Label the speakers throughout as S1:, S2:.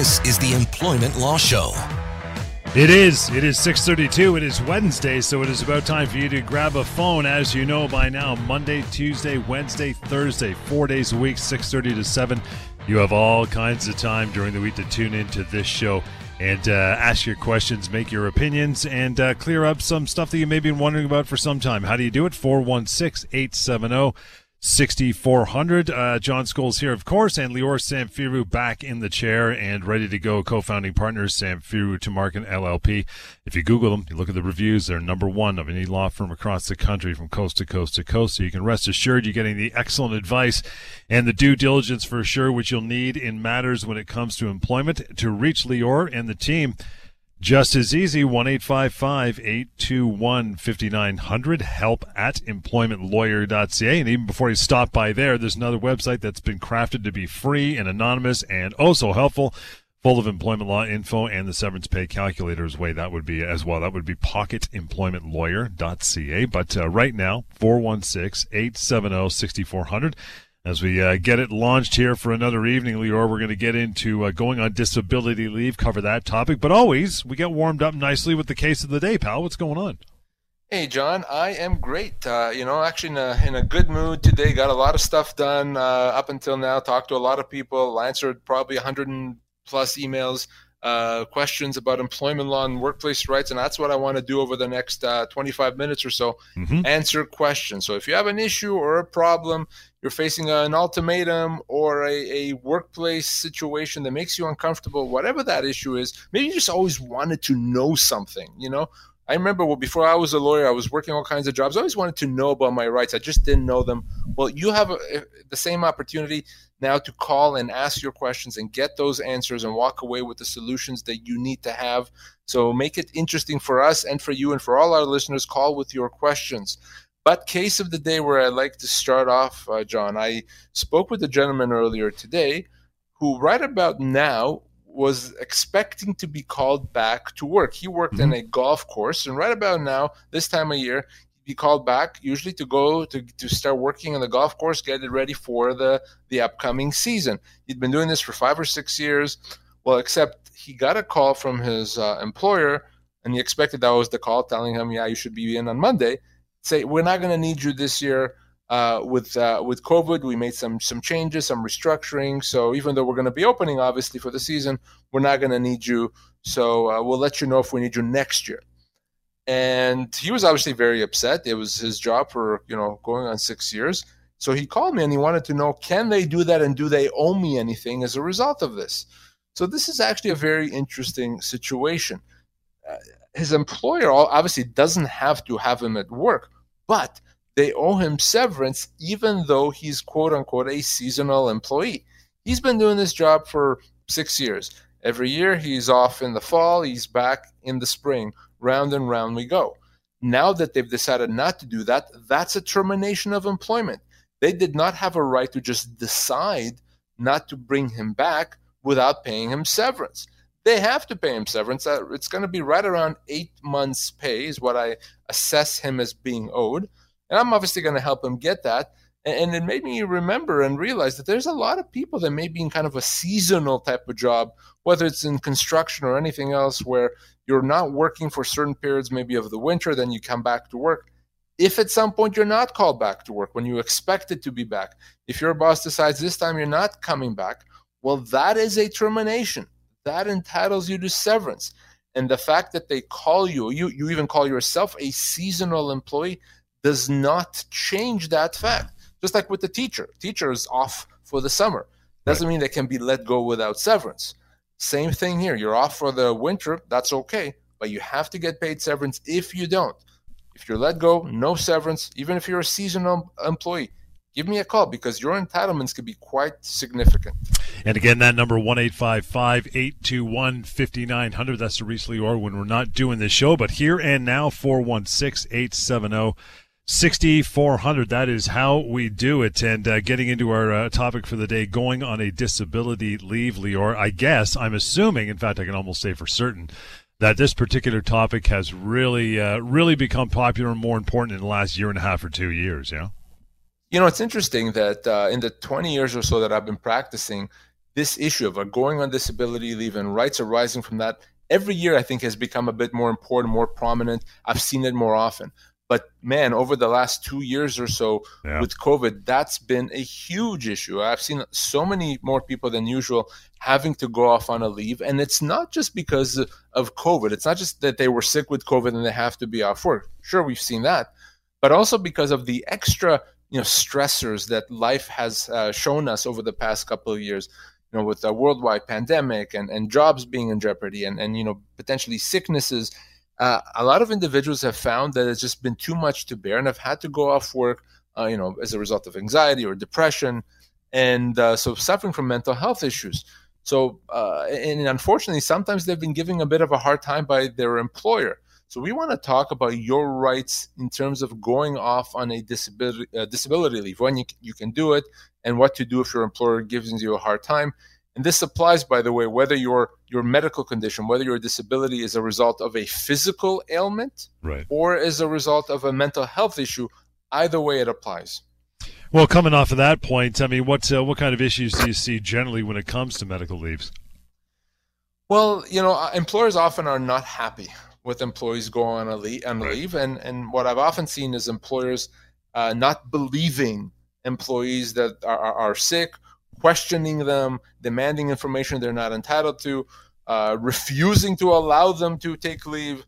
S1: This is the Employment Law Show.
S2: It is. It is 6:32. It is Wednesday, so it is about time for you to grab a phone. As you know by now, Monday, Tuesday, Wednesday, Thursday, four days a week, 6:30 to 7. You have all kinds of time during the week to tune into this show and uh, ask your questions, make your opinions, and uh, clear up some stuff that you may been wondering about for some time. How do you do it? 416 870 6400. Uh, John Scholes here, of course, and Lior Samfiru back in the chair and ready to go. Co-founding partners, Samfiru Tumarkin LLP. If you Google them, you look at the reviews, they're number one of any law firm across the country from coast to coast to coast. So you can rest assured you're getting the excellent advice and the due diligence for sure, which you'll need in matters when it comes to employment. To reach Lior and the team, just as easy, 1 821 5900, help at employmentlawyer.ca. And even before you stop by there, there's another website that's been crafted to be free and anonymous and oh so helpful, full of employment law info and the severance pay calculator's way. That would be as well. That would be pocketemploymentlawyer.ca. But uh, right now, 416 870 6400. As we uh, get it launched here for another evening, Lior, we're going to get into uh, going on disability leave, cover that topic. But always, we get warmed up nicely with the case of the day, pal. What's going on?
S3: Hey, John, I am great. Uh, you know, actually in a, in a good mood today. Got a lot of stuff done uh, up until now. Talked to a lot of people. Answered probably 100 plus emails uh, questions about employment law and workplace rights, and that's what I want to do over the next uh, 25 minutes or so. Mm-hmm. Answer questions. So if you have an issue or a problem, you're facing an ultimatum or a, a workplace situation that makes you uncomfortable, whatever that issue is, maybe you just always wanted to know something, you know? I remember well, before I was a lawyer, I was working all kinds of jobs. I always wanted to know about my rights. I just didn't know them. Well, you have a, the same opportunity now to call and ask your questions and get those answers and walk away with the solutions that you need to have. So make it interesting for us and for you and for all our listeners. Call with your questions. But case of the day where I'd like to start off, uh, John, I spoke with a gentleman earlier today who, right about now, was expecting to be called back to work. He worked mm-hmm. in a golf course, and right about now, this time of year, be called back usually to go to, to start working on the golf course get it ready for the the upcoming season. He'd been doing this for five or six years. Well except he got a call from his uh, employer and he expected that was the call telling him yeah you should be in on monday. Say we're not going to need you this year uh, with uh, with covid. We made some some changes some restructuring. So even though we're going to be opening obviously for the season we're not going to need you. So uh, we'll let you know if we need you next year and he was obviously very upset. It was his job for you know going on six years. So he called me and he wanted to know can they do that and do they owe me anything as a result of this? So this is actually a very interesting situation. Uh, his employer obviously doesn't have to have him at work, but they owe him severance even though he's quote unquote a seasonal employee. He's been doing this job for six years. Every year he's off in the fall, he's back in the spring round and round we go. Now that they've decided not to do that, that's a termination of employment. They did not have a right to just decide not to bring him back without paying him severance. They have to pay him severance. Uh, it's going to be right around eight months' pay, is what I assess him as being owed. And I'm obviously going to help him get that. And it made me remember and realize that there's a lot of people that may be in kind of a seasonal type of job, whether it's in construction or anything else, where you're not working for certain periods, maybe of the winter, then you come back to work. If at some point you're not called back to work when you expected to be back, if your boss decides this time you're not coming back, well, that is a termination. That entitles you to severance. And the fact that they call you, you, you even call yourself a seasonal employee, does not change that fact. Just like with the teacher, teacher is off for the summer. Doesn't right. mean they can be let go without severance. Same thing here. You're off for the winter. That's okay, but you have to get paid severance if you don't. If you're let go, no severance. Even if you're a seasonal employee, give me a call because your entitlements could be quite significant.
S2: And again, that number, 1 821 5900. That's the recently or when we're not doing this show, but here and now, 416 870 6400 that is how we do it and uh, getting into our uh, topic for the day going on a disability leave Lior I guess I'm assuming in fact I can almost say for certain that this particular topic has really uh, really become popular and more important in the last year and a half or 2 years yeah
S3: you know it's interesting that uh, in the 20 years or so that I've been practicing this issue of a going on disability leave and rights arising from that every year I think has become a bit more important, more prominent. I've seen it more often. But man, over the last two years or so yeah. with COVID, that's been a huge issue. I've seen so many more people than usual having to go off on a leave. And it's not just because of COVID. It's not just that they were sick with COVID and they have to be off work. Sure, we've seen that. But also because of the extra you know stressors that life has uh, shown us over the past couple of years you know with a worldwide pandemic and, and jobs being in jeopardy and, and you know potentially sicknesses uh, a lot of individuals have found that it's just been too much to bear and have had to go off work, uh, you know, as a result of anxiety or depression, and uh, so suffering from mental health issues. So, uh, and unfortunately, sometimes they've been giving a bit of a hard time by their employer. So, we want to talk about your rights in terms of going off on a disability uh, disability leave, when you, you can do it, and what to do if your employer gives you a hard time. And this applies, by the way, whether your your medical condition, whether your disability is a result of a physical ailment
S2: right.
S3: or is a result of a mental health issue. Either way, it applies.
S2: Well, coming off of that point, I mean, what uh, what kind of issues do you see generally when it comes to medical leaves?
S3: Well, you know, uh, employers often are not happy with employees going on a leave, on right. leave, and and what I've often seen is employers uh, not believing employees that are, are, are sick questioning them, demanding information they're not entitled to, uh, refusing to allow them to take leave,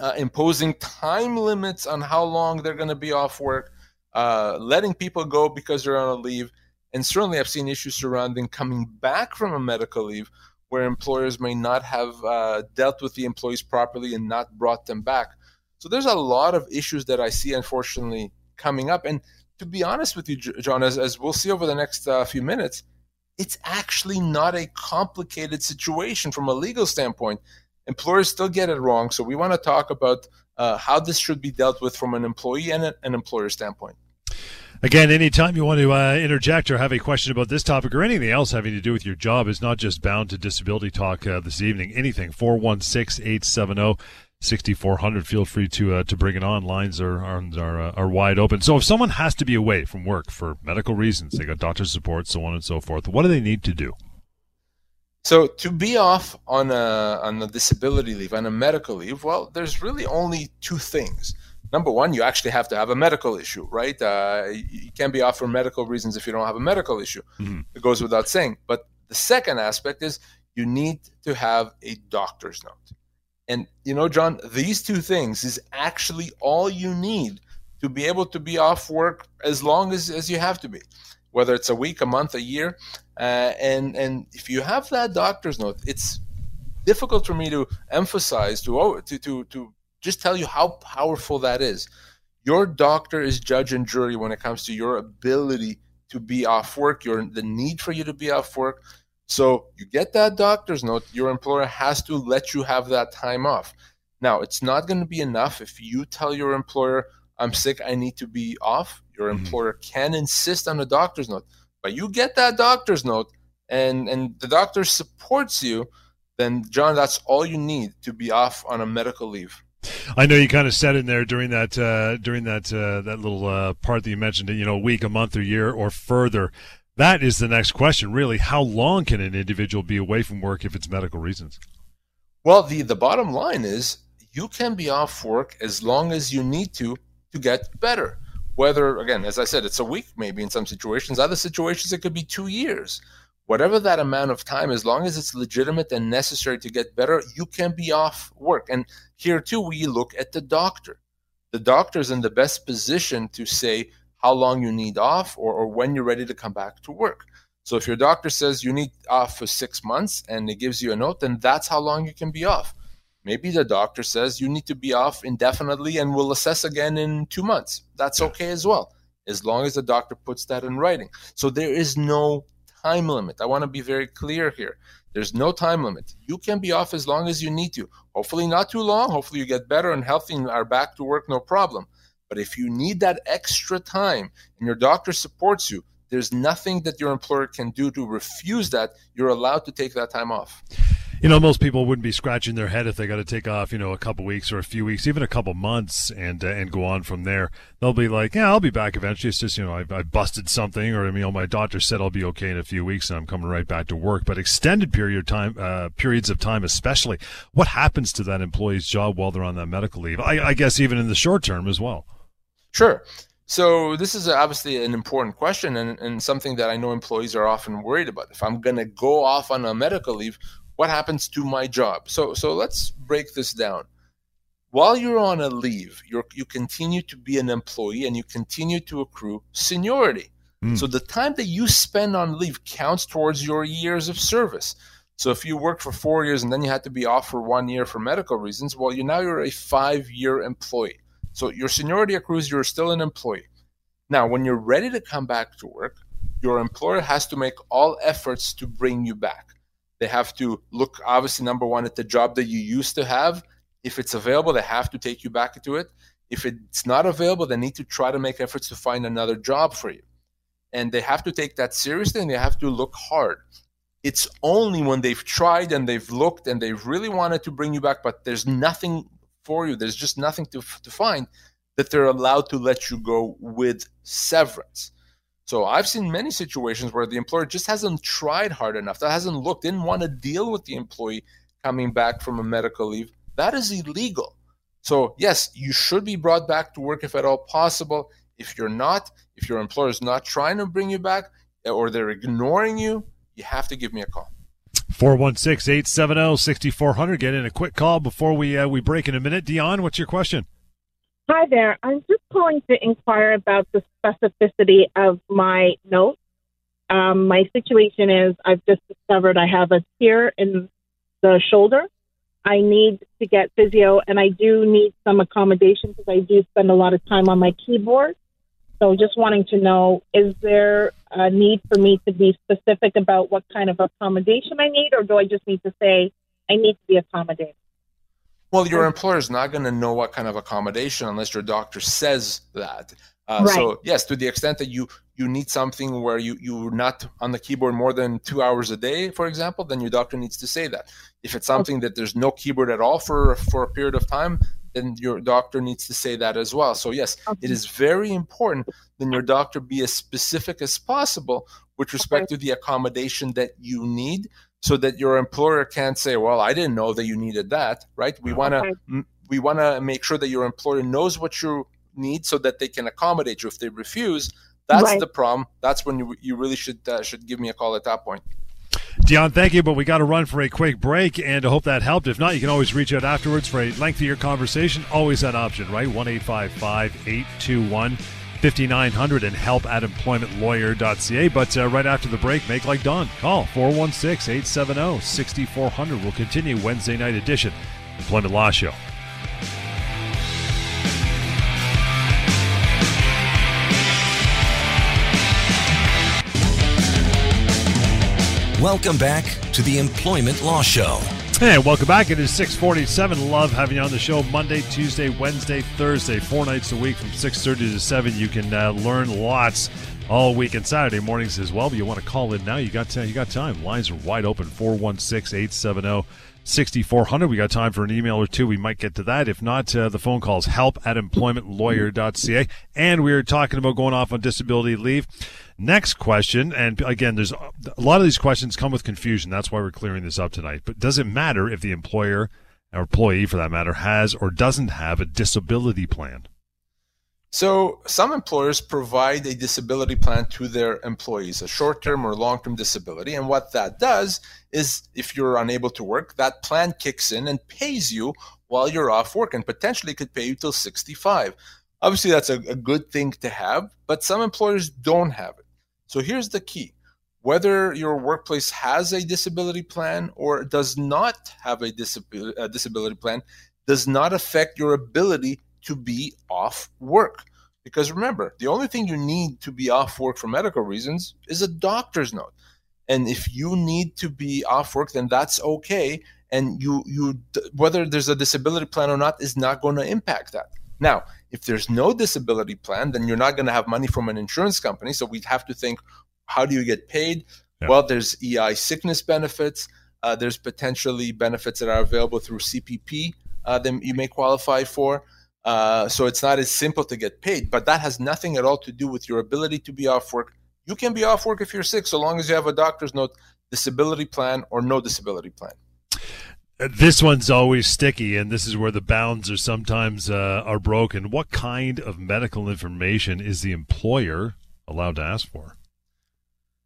S3: uh, imposing time limits on how long they're going to be off work, uh, letting people go because they're on a leave. And certainly, I've seen issues surrounding coming back from a medical leave where employers may not have uh, dealt with the employees properly and not brought them back. So there's a lot of issues that I see, unfortunately, coming up. And to be honest with you, John, as, as we'll see over the next uh, few minutes, it's actually not a complicated situation from a legal standpoint. Employers still get it wrong. So we want to talk about uh, how this should be dealt with from an employee and an employer standpoint.
S2: Again, anytime you want to uh, interject or have a question about this topic or anything else having to do with your job is not just bound to disability talk uh, this evening. Anything, 416 870 6400. Feel free to uh, to bring it on. Lines are are are, uh, are, wide open. So if someone has to be away from work for medical reasons, they got doctor support, so on and so forth. What do they need to do?
S3: So to be off on a on a disability leave, on a medical leave, well, there's really only two things. Number one, you actually have to have a medical issue, right? Uh, you can't be off for medical reasons if you don't have a medical issue. Mm-hmm. It goes without saying. But the second aspect is you need to have a doctor's note. And you know, John, these two things is actually all you need to be able to be off work as long as, as you have to be, whether it's a week, a month, a year. Uh, and and if you have that doctor's note, it's difficult for me to emphasize to to to to just tell you how powerful that is. Your doctor is judge and jury when it comes to your ability to be off work, your the need for you to be off work, so you get that doctor's note, your employer has to let you have that time off. Now, it's not going to be enough if you tell your employer, I'm sick, I need to be off. Your mm-hmm. employer can insist on a doctor's note. But you get that doctor's note and, and the doctor supports you, then, John, that's all you need to be off on a medical leave.
S2: I know you kind of said in there during that uh, during that uh, that little uh, part that you mentioned, you know, a week, a month, or year, or further. That is the next question, really. How long can an individual be away from work if it's medical reasons?
S3: Well, the, the bottom line is you can be off work as long as you need to to get better. Whether, again, as I said, it's a week maybe in some situations, other situations it could be two years. Whatever that amount of time, as long as it's legitimate and necessary to get better, you can be off work. And here too, we look at the doctor. The doctor is in the best position to say, how long you need off or, or when you're ready to come back to work. So if your doctor says you need off for six months and it gives you a note, then that's how long you can be off. Maybe the doctor says you need to be off indefinitely and we'll assess again in two months. That's okay as well, as long as the doctor puts that in writing. So there is no time limit. I want to be very clear here. There's no time limit. You can be off as long as you need to. Hopefully, not too long. Hopefully, you get better and healthy and are back to work, no problem. But if you need that extra time and your doctor supports you, there's nothing that your employer can do to refuse that. You're allowed to take that time off.
S2: you know, most people wouldn't be scratching their head if they got to take off, you know, a couple weeks or a few weeks, even a couple months, and uh, and go on from there. They'll be like, yeah, I'll be back eventually. It's just, you know, I, I busted something, or you know, my doctor said I'll be okay in a few weeks, and I'm coming right back to work. But extended period time, uh, periods of time, especially, what happens to that employee's job while they're on that medical leave? I, I guess even in the short term as well.
S3: Sure. So this is obviously an important question and, and something that I know employees are often worried about. If I'm going to go off on a medical leave, what happens to my job? So so let's break this down. While you're on a leave, you you continue to be an employee and you continue to accrue seniority. Mm. So the time that you spend on leave counts towards your years of service. So if you worked for four years and then you had to be off for one year for medical reasons, well, you now you're a five-year employee. So your seniority accrues, you're still an employee. Now, when you're ready to come back to work, your employer has to make all efforts to bring you back. They have to look, obviously, number one, at the job that you used to have. If it's available, they have to take you back to it. If it's not available, they need to try to make efforts to find another job for you. And they have to take that seriously and they have to look hard. It's only when they've tried and they've looked and they've really wanted to bring you back, but there's nothing for you, there's just nothing to, to find, that they're allowed to let you go with severance. So I've seen many situations where the employer just hasn't tried hard enough, that hasn't looked, didn't want to deal with the employee coming back from a medical leave. That is illegal. So yes, you should be brought back to work if at all possible. If you're not, if your employer is not trying to bring you back eh, or they're ignoring you, you have to give me a call.
S2: 416-870-6400. Get in a quick call before we uh, we break in a minute. Dion, what's your question?
S4: Hi there. I'm just calling to inquire about the specificity of my note. Um, my situation is I've just discovered I have a tear in the shoulder. I need to get physio, and I do need some accommodation because I do spend a lot of time on my keyboard. So just wanting to know, is there a need for me to be specific about what kind of accommodation I need, or do I just need to say I need to be accommodated?
S3: Well, your employer is not going to know what kind of accommodation unless your doctor says that. Uh, right. So yes, to the extent that you you need something where you you're not on the keyboard more than two hours a day, for example, then your doctor needs to say that. If it's something that there's no keyboard at all for for a period of time, then your doctor needs to say that as well. So yes, okay. it is very important that your doctor be as specific as possible with respect okay. to the accommodation that you need, so that your employer can't say, "Well, I didn't know that you needed that." Right? We want to okay. we want to make sure that your employer knows what you need, so that they can accommodate you. If they refuse, that's right. the problem. That's when you you really should uh, should give me a call at that point.
S2: Dion, thank you, but we got to run for a quick break, and I hope that helped. If not, you can always reach out afterwards for a lengthier conversation. Always that option, right? 1 821 5900 and help at employmentlawyer.ca. But uh, right after the break, make like Don. Call 416 870 6400. We'll continue Wednesday night edition, Employment Law Show.
S1: Welcome back to the Employment Law Show.
S2: Hey, welcome back. It is 647. Love having you on the show Monday, Tuesday, Wednesday, Thursday, four nights a week from 6.30 to 7. You can uh, learn lots all week and Saturday mornings as well. But you want to call in now, you got, you got time. Lines are wide open, 416-870- 6400. We got time for an email or two. We might get to that. If not, uh, the phone calls help at employmentlawyer.ca. And we are talking about going off on disability leave. Next question, and again, there's a lot of these questions come with confusion. That's why we're clearing this up tonight. But does it matter if the employer or employee, for that matter, has or doesn't have a disability plan?
S3: So, some employers provide a disability plan to their employees, a short term or long term disability. And what that does is, if you're unable to work, that plan kicks in and pays you while you're off work and potentially could pay you till 65. Obviously, that's a, a good thing to have, but some employers don't have it. So here's the key whether your workplace has a disability plan or does not have a, disab- a disability plan does not affect your ability to be off work. Because remember, the only thing you need to be off work for medical reasons is a doctor's note. And if you need to be off work, then that's okay. And you, you, whether there's a disability plan or not, is not going to impact that. Now, if there's no disability plan, then you're not going to have money from an insurance company. So we'd have to think, how do you get paid? Yeah. Well, there's EI sickness benefits. Uh, there's potentially benefits that are available through CPP uh, that you may qualify for. Uh, so it's not as simple to get paid, but that has nothing at all to do with your ability to be off work. You can be off work if you're sick, so long as you have a doctor's note, disability plan, or no disability plan.
S2: This one's always sticky, and this is where the bounds are sometimes uh, are broken. What kind of medical information is the employer allowed to ask for?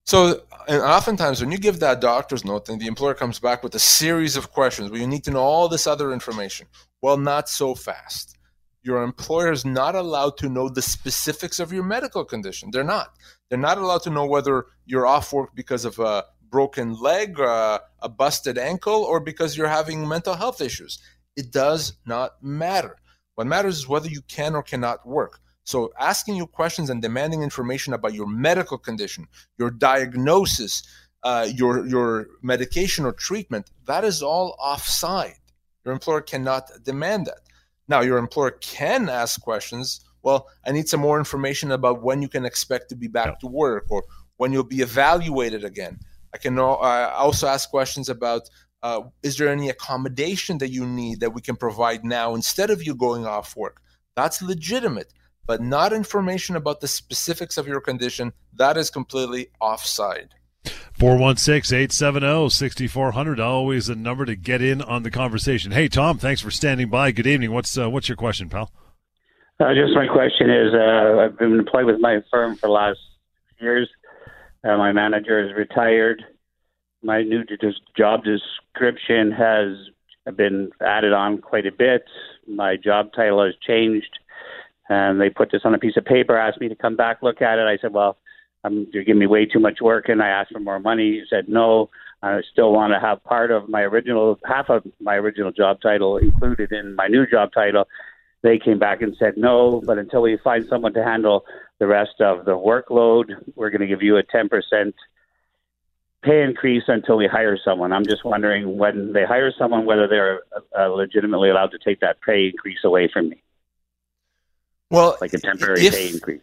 S3: So, and oftentimes when you give that doctor's note, then the employer comes back with a series of questions where you need to know all this other information. Well, not so fast. Your employer is not allowed to know the specifics of your medical condition. They're not. They're not allowed to know whether you're off work because of a broken leg, uh, a busted ankle, or because you're having mental health issues. It does not matter. What matters is whether you can or cannot work. So, asking you questions and demanding information about your medical condition, your diagnosis, uh, your your medication or treatment, that is all offside. Your employer cannot demand that. Now, your employer can ask questions. Well, I need some more information about when you can expect to be back to work or when you'll be evaluated again. I can uh, also ask questions about uh, is there any accommodation that you need that we can provide now instead of you going off work? That's legitimate but not information about the specifics of your condition, that is completely offside.
S2: 416-870-6400 always a number to get in on the conversation. Hey tom thanks for standing by. Good evening. What's uh, what's your question pal?
S5: Uh, just my question is uh, i've been employed with my firm for the last years uh, my manager is retired my new job description has been added on quite a bit my job title has changed and they put this on a piece of paper, asked me to come back, look at it. I said, well, um, you're giving me way too much work. And I asked for more money. He said, no, I still want to have part of my original, half of my original job title included in my new job title. They came back and said, no, but until we find someone to handle the rest of the workload, we're going to give you a 10% pay increase until we hire someone. I'm just wondering when they hire someone, whether they're uh, legitimately allowed to take that pay increase away from me.
S3: Well,
S5: like a temporary if, pay increase.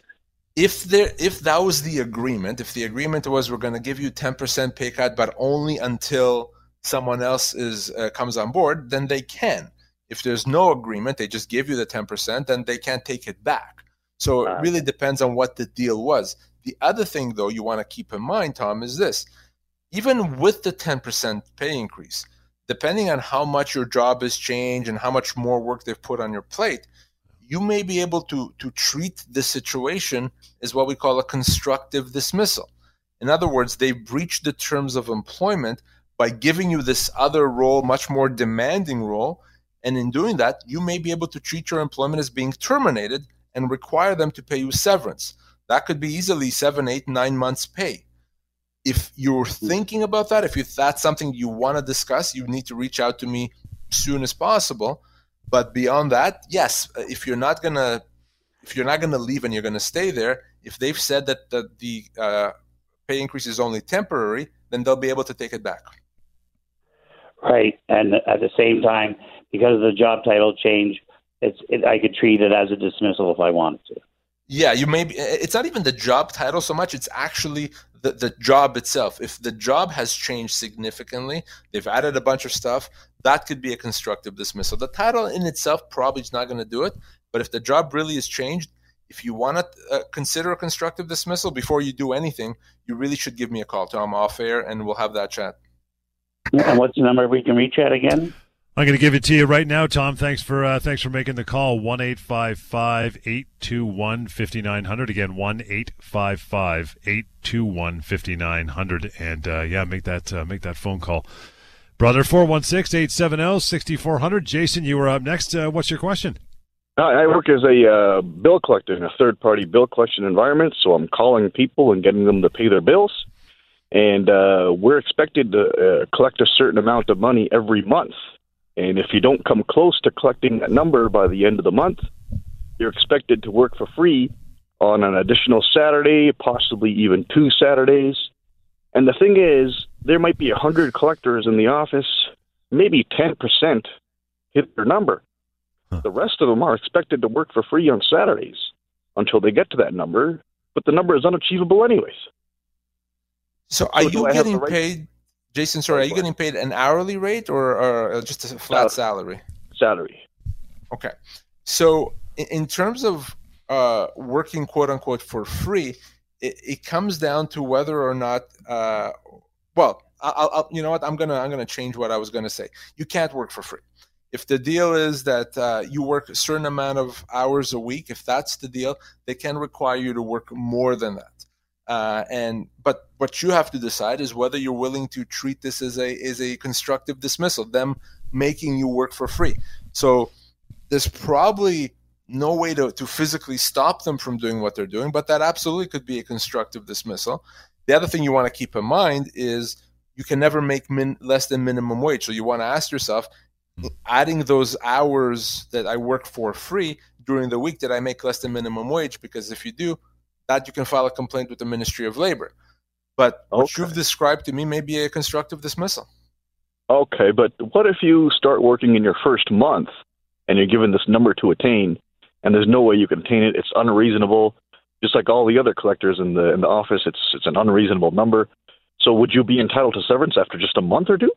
S3: If there, if that was the agreement, if the agreement was we're going to give you ten percent pay cut, but only until someone else is uh, comes on board, then they can. If there's no agreement, they just give you the ten percent, then they can't take it back. So it really depends on what the deal was. The other thing, though, you want to keep in mind, Tom, is this: even with the ten percent pay increase, depending on how much your job has changed and how much more work they've put on your plate, you may be able to, to treat the situation as what we call a constructive dismissal. In other words, they breached the terms of employment by giving you this other role, much more demanding role. And in doing that, you may be able to treat your employment as being terminated and require them to pay you severance. That could be easily seven, eight, nine months' pay. If you're thinking about that, if that's something you want to discuss, you need to reach out to me as soon as possible but beyond that, yes, if you're not gonna if you're not gonna leave and you're gonna stay there, if they've said that the, the uh, pay increase is only temporary, then they'll be able to take it back.
S5: Right, and at the same time, because of the job title change, it's it, I could treat it as a dismissal if I wanted to.
S3: Yeah, you may. Be, it's not even the job title so much; it's actually the, the job itself. If the job has changed significantly, they've added a bunch of stuff, that could be a constructive dismissal. The title in itself probably is not going to do it, but if the job really has changed, if you want to uh, consider a constructive dismissal before you do anything, you really should give me a call, Tom, off air, and we'll have that chat.
S5: And what's the number we can reach at again?
S2: I'm going to give it to you right now, Tom. Thanks for uh, thanks for making the call. One eight five five eight two one fifty nine hundred. Again, one eight five five eight two one fifty nine hundred. And uh, yeah, make that uh, make that phone call, brother. 416-870-6400. Jason, you were up next. Uh, what's your question?
S6: I work as a uh, bill collector in a third party bill collection environment, so I'm calling people and getting them to pay their bills. And uh, we're expected to collect a certain amount of money every month and if you don't come close to collecting that number by the end of the month, you're expected to work for free on an additional Saturday, possibly even two Saturdays. And the thing is, there might be 100 collectors in the office, maybe 10% hit their number. Huh. The rest of them are expected to work for free on Saturdays until they get to that number, but the number is unachievable anyways.
S3: So are so you getting right- paid Jason, sorry, are you getting paid an hourly rate or, or just a flat salary?
S6: Salary.
S3: Okay. So, in, in terms of uh, working quote unquote for free, it, it, comes down to whether or not. Uh, well, I'll, I'll, you know what? I'm gonna I'm gonna change what I was gonna say. You can't work for free. If the deal is that uh, you work a certain amount of hours a week, if that's the deal, they can require you to work more than that. Uh, and but what you have to decide is whether you're willing to treat this as a as a constructive dismissal, them making you work for free. So there's probably no way to, to physically stop them from doing what they're doing, but that absolutely could be a constructive dismissal. The other thing you want to keep in mind is you can never make min, less than minimum wage. So you want to ask yourself, adding those hours that I work for free during the week, did I make less than minimum wage? Because if you do, that you can file a complaint with the Ministry of Labor. But okay. what you've described to me may be a constructive dismissal.
S6: Okay, but what if you start working in your first month and you're given this number to attain, and there's no way you can attain it? It's unreasonable, just like all the other collectors in the in the office. It's it's an unreasonable number. So would you be entitled to severance after just a month or two?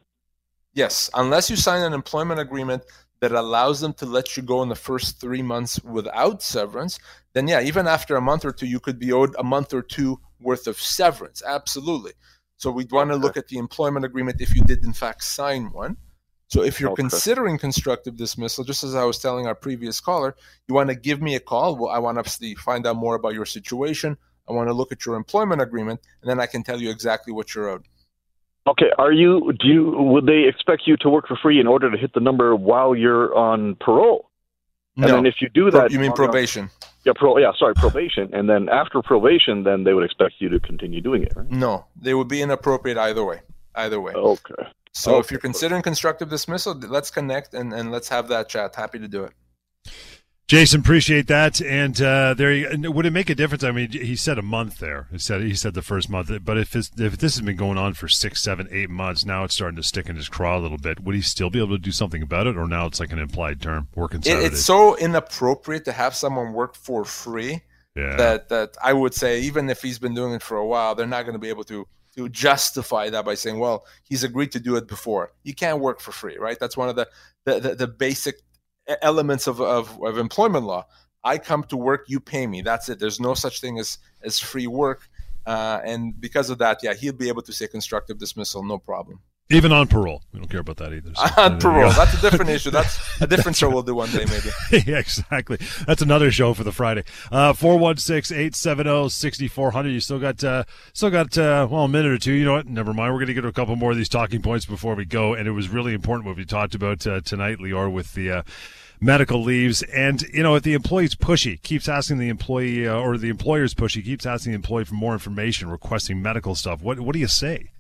S3: Yes, unless you sign an employment agreement that allows them to let you go in the first three months without severance, then yeah, even after a month or two, you could be owed a month or two worth of severance. Absolutely. So we'd want to look at the employment agreement if you did in fact sign one. So if you're okay. considering constructive dismissal, just as I was telling our previous caller, you want to give me a call. Well, I want to find out more about your situation. I want to look at your employment agreement, and then I can tell you exactly what you're owed.
S6: Okay, are you? Do you? Would they expect you to work for free in order to hit the number while you're on parole? And
S3: no.
S6: then if you do that,
S3: you mean probation?
S6: Yeah, pro, yeah, sorry, probation. And then after probation, then they would expect you to continue doing it, right?
S3: No, they would be inappropriate either way. Either way.
S6: Okay.
S3: So
S6: okay.
S3: if you're considering constructive dismissal, let's connect and, and let's have that chat. Happy to do it.
S2: Jason, appreciate that. And uh, there, would it make a difference? I mean, he said a month there. He said he said the first month, but if if this has been going on for six, seven, eight months, now it's starting to stick in his craw a little bit. Would he still be able to do something about it, or now it's like an implied term, working?
S3: It's so inappropriate to have someone work for free
S2: yeah.
S3: that that I would say even if he's been doing it for a while, they're not going to be able to to justify that by saying, well, he's agreed to do it before. You can't work for free, right? That's one of the the, the, the basic elements of, of, of employment law. I come to work, you pay me. That's it. There's no such thing as as free work, uh, and because of that, yeah, he'll be able to say constructive dismissal, no problem.
S2: Even on parole, we don't care about that either.
S3: So. on parole, that's a different issue. That's a different show we'll do one day, maybe.
S2: yeah, exactly. That's another show for the Friday. Uh, four one six eight seven zero sixty four hundred. You still got uh, still got uh, well a minute or two. You know what? Never mind. We're going to get to a couple more of these talking points before we go. And it was really important what we talked about uh, tonight, Lior, with the uh, medical leaves. And, you know, if the employee's pushy, keeps asking the employee, uh, or the employer's pushy, keeps asking the employee for more information, requesting medical stuff, what, what do you say?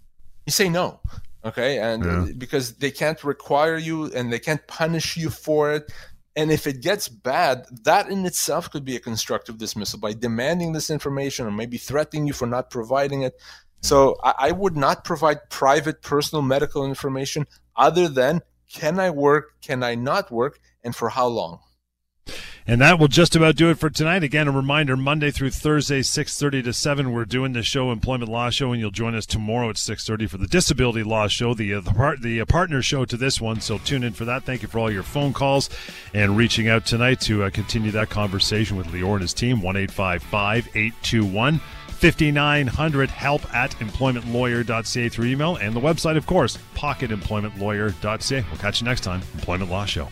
S3: You say no. Okay. And yeah. because they can't require you and they can't punish you for it. And if it gets bad, that in itself could be a constructive dismissal by demanding this information or maybe threatening you for not providing it. So I, I would not provide private personal medical information other than can I work, can I not work, and for how long.
S2: And that will just about do it for tonight. Again, a reminder: Monday through Thursday, six thirty to seven, we're doing the show, Employment Law Show, and you'll join us tomorrow at six thirty for the Disability Law Show, the uh, the, part, the uh, partner show to this one. So tune in for that. Thank you for all your phone calls and reaching out tonight to uh, continue that conversation with Lior and his team. One eight five five eight two one. 5900 help at employmentlawyer.ca through email and the website, of course, pocketemploymentlawyer.ca. We'll catch you next time. Employment Law Show.